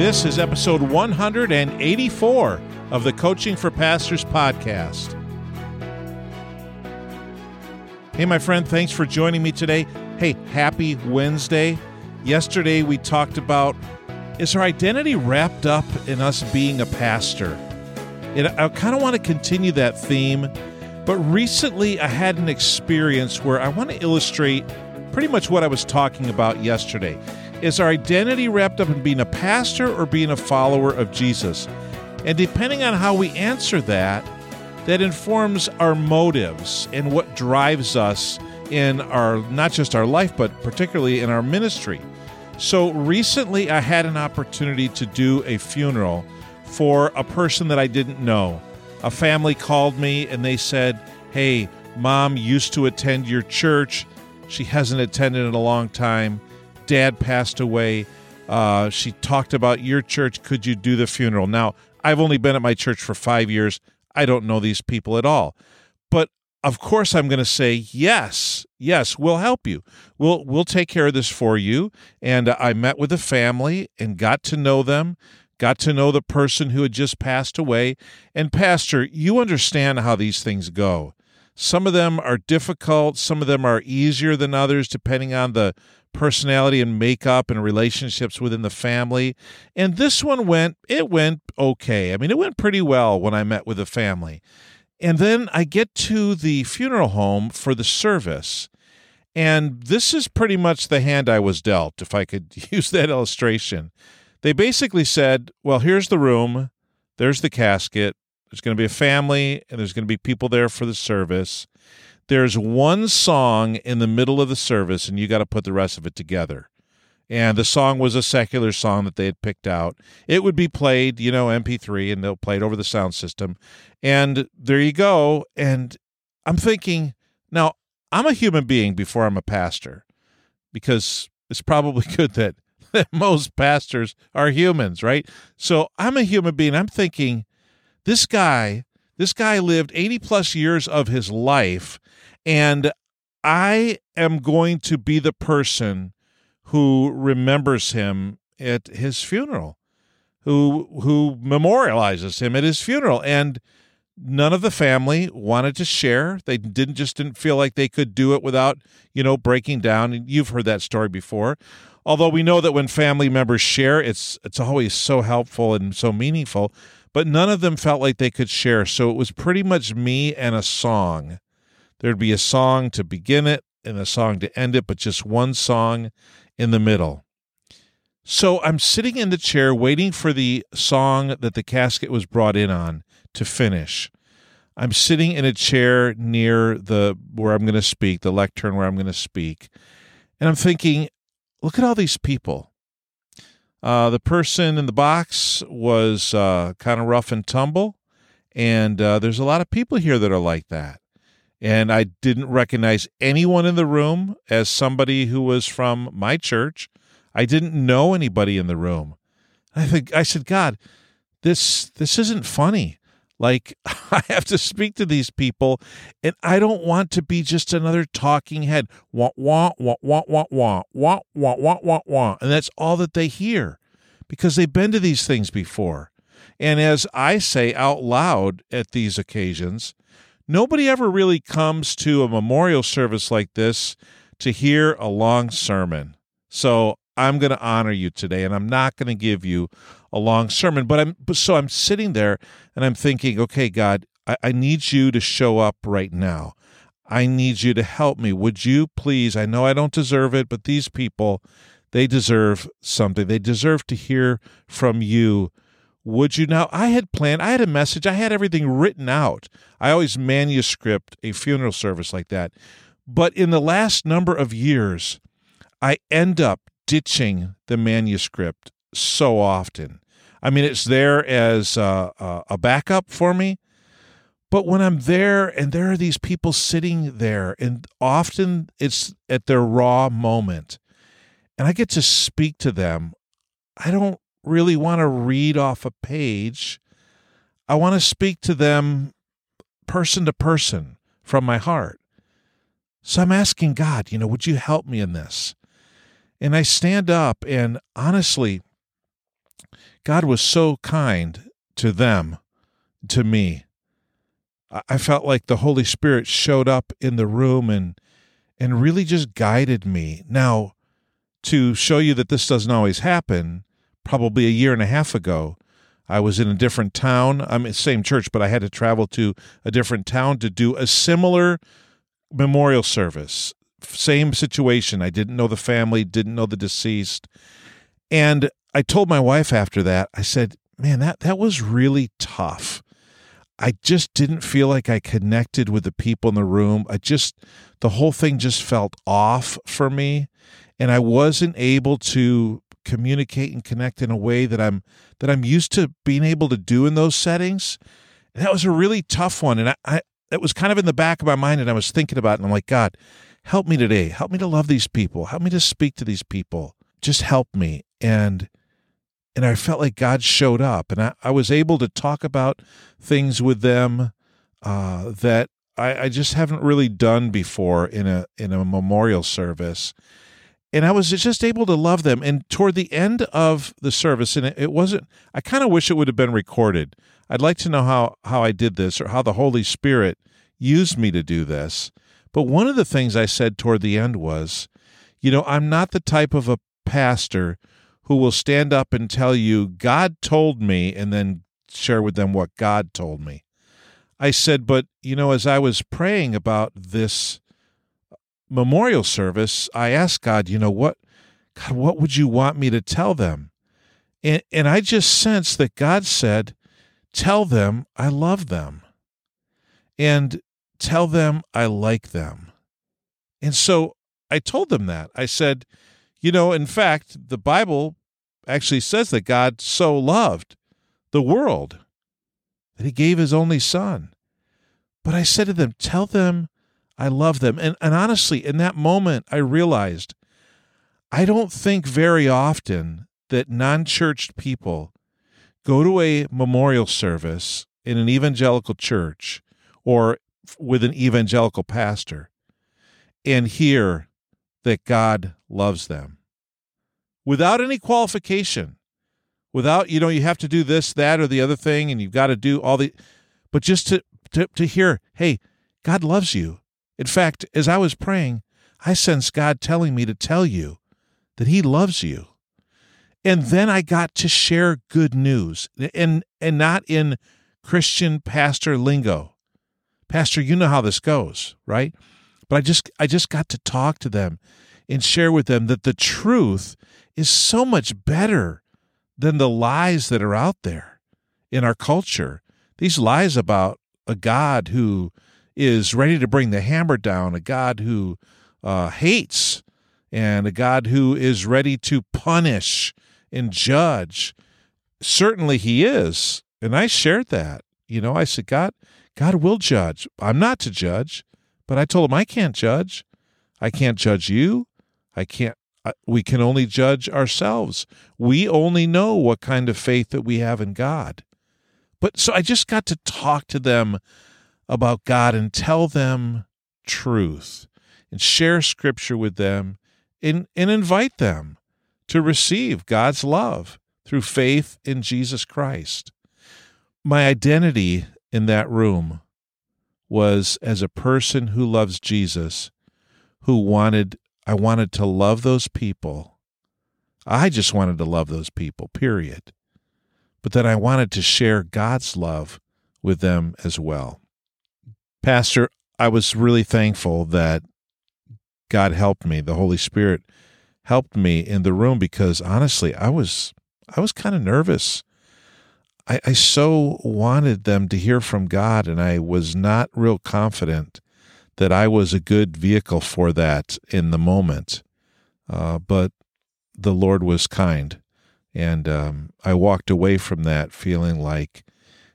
This is episode 184 of the Coaching for Pastors podcast. Hey, my friend, thanks for joining me today. Hey, happy Wednesday. Yesterday we talked about is our identity wrapped up in us being a pastor? And I kind of want to continue that theme, but recently I had an experience where I want to illustrate pretty much what I was talking about yesterday. Is our identity wrapped up in being a pastor or being a follower of Jesus? And depending on how we answer that, that informs our motives and what drives us in our not just our life but particularly in our ministry. So recently I had an opportunity to do a funeral for a person that I didn't know. A family called me and they said, "Hey, mom used to attend your church. She hasn't attended in a long time dad passed away. Uh, she talked about your church. Could you do the funeral? Now, I've only been at my church for five years. I don't know these people at all. But of course, I'm going to say yes, yes, we'll help you. We'll we'll take care of this for you. And I met with the family and got to know them. Got to know the person who had just passed away. And Pastor, you understand how these things go. Some of them are difficult. Some of them are easier than others, depending on the personality and makeup and relationships within the family. And this one went, it went okay. I mean, it went pretty well when I met with the family. And then I get to the funeral home for the service. And this is pretty much the hand I was dealt, if I could use that illustration. They basically said, well, here's the room, there's the casket, there's going to be a family, and there's going to be people there for the service. There's one song in the middle of the service and you got to put the rest of it together. And the song was a secular song that they had picked out. It would be played you know mp3 and they'll play it over the sound system. And there you go. And i'm thinking now i'm a human being before i'm a pastor because it's probably good that, that most pastors are humans right? So i'm a human being. I'm thinking this guy this guy lived 80 plus years of his life and I am going to be the person who remembers him at his funeral, who who memorializes him at his funeral. And none of the family wanted to share. They didn't just didn't feel like they could do it without, you know, breaking down. And you've heard that story before. Although we know that when family members share, it's it's always so helpful and so meaningful. But none of them felt like they could share. So it was pretty much me and a song There'd be a song to begin it and a song to end it, but just one song in the middle. So I'm sitting in the chair waiting for the song that the casket was brought in on to finish. I'm sitting in a chair near the where I'm going to speak, the lectern where I'm going to speak. And I'm thinking, look at all these people. Uh, the person in the box was uh, kind of rough and tumble. And uh, there's a lot of people here that are like that and I didn't recognize anyone in the room as somebody who was from my church. I didn't know anybody in the room. I think I said, God, this this isn't funny. Like I have to speak to these people, and I don't want to be just another talking head. Wah wah wah wah wah wah wah wah wah wah wah, and that's all that they hear, because they've been to these things before. And as I say out loud at these occasions, nobody ever really comes to a memorial service like this to hear a long sermon. So I'm going to honor you today, and I'm not going to give you a long sermon. But I'm so I'm sitting there and I'm thinking, okay, God, I, I need you to show up right now. I need you to help me. Would you please? I know I don't deserve it, but these people, they deserve something. They deserve to hear from you would you now? I had planned, I had a message, I had everything written out. I always manuscript a funeral service like that. But in the last number of years, I end up ditching the manuscript so often. I mean, it's there as a, a backup for me. But when I'm there and there are these people sitting there, and often it's at their raw moment, and I get to speak to them, I don't really want to read off a page. I want to speak to them person to person from my heart. So I'm asking God, you know, would you help me in this? And I stand up and honestly, God was so kind to them, to me. I felt like the Holy Spirit showed up in the room and and really just guided me. Now, to show you that this doesn't always happen, probably a year and a half ago, I was in a different town. I'm in the same church, but I had to travel to a different town to do a similar memorial service. Same situation. I didn't know the family, didn't know the deceased. And I told my wife after that, I said, man, that, that was really tough. I just didn't feel like I connected with the people in the room. I just, the whole thing just felt off for me. And I wasn't able to communicate and connect in a way that I'm that I'm used to being able to do in those settings. And that was a really tough one. And I, I it was kind of in the back of my mind and I was thinking about it and I'm like, God, help me today. Help me to love these people. Help me to speak to these people. Just help me. And and I felt like God showed up, and I, I was able to talk about things with them uh, that I, I, just haven't really done before in a in a memorial service. And I was just able to love them. And toward the end of the service, and it, it wasn't. I kind of wish it would have been recorded. I'd like to know how how I did this or how the Holy Spirit used me to do this. But one of the things I said toward the end was, you know, I'm not the type of a pastor who will stand up and tell you, God told me, and then share with them what God told me. I said, but, you know, as I was praying about this memorial service, I asked God, you know, what, God, what would you want me to tell them? And, and I just sensed that God said, tell them I love them and tell them I like them. And so I told them that. I said, you know, in fact, the Bible actually says that God so loved the world that he gave his only son. But I said to them, Tell them I love them. And, and honestly, in that moment, I realized I don't think very often that non churched people go to a memorial service in an evangelical church or with an evangelical pastor and hear that God loves them without any qualification, without, you know, you have to do this, that, or the other thing, and you've got to do all the, but just to, to, to hear, hey, God loves you. In fact, as I was praying, I sensed God telling me to tell you that He loves you. And then I got to share good news and, and not in Christian pastor lingo. Pastor, you know how this goes, right? But I just I just got to talk to them and share with them that the truth is so much better than the lies that are out there in our culture. These lies about a God who is ready to bring the hammer down, a God who uh, hates, and a God who is ready to punish and judge. Certainly, He is, and I shared that. You know, I said, God, God will judge. I'm not to judge, but I told him I can't judge. I can't judge you. I can't we can only judge ourselves. We only know what kind of faith that we have in God. But so I just got to talk to them about God and tell them truth and share scripture with them and, and invite them to receive God's love through faith in Jesus Christ. My identity in that room was as a person who loves Jesus, who wanted I wanted to love those people. I just wanted to love those people, period. But then I wanted to share God's love with them as well. Pastor, I was really thankful that God helped me. The Holy Spirit helped me in the room because honestly, I was I was kind of nervous. I, I so wanted them to hear from God, and I was not real confident that I was a good vehicle for that in the moment. Uh, but the Lord was kind. And um, I walked away from that feeling like,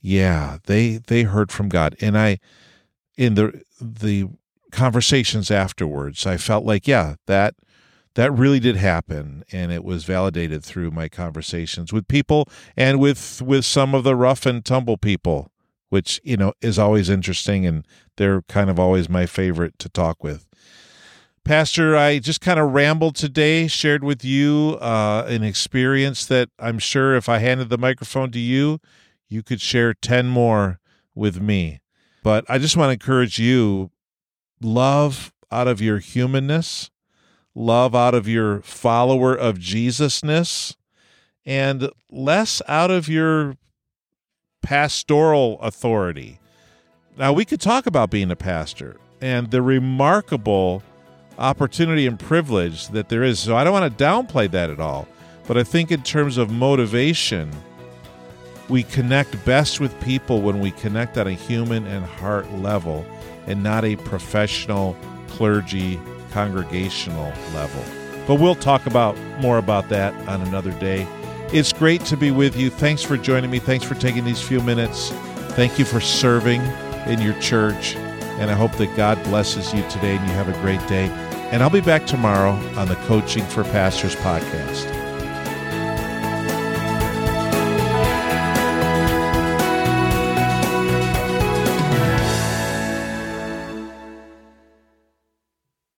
yeah, they they heard from God. And I, in the the conversations afterwards, I felt like, yeah, that that really did happen, and it was validated through my conversations with people and with with some of the rough and tumble people which you know is always interesting and they're kind of always my favorite to talk with Pastor, I just kind of rambled today, shared with you uh, an experience that I'm sure if I handed the microphone to you, you could share 10 more with me. But I just want to encourage you love out of your humanness, love out of your follower of Jesusness, and less out of your pastoral authority. Now, we could talk about being a pastor and the remarkable opportunity and privilege that there is. So I don't want to downplay that at all. But I think, in terms of motivation, we connect best with people when we connect on a human and heart level and not a professional, clergy, congregational level. But we'll talk about more about that on another day. It's great to be with you. Thanks for joining me. Thanks for taking these few minutes. Thank you for serving in your church. And I hope that God blesses you today and you have a great day. And I'll be back tomorrow on the Coaching for Pastors podcast.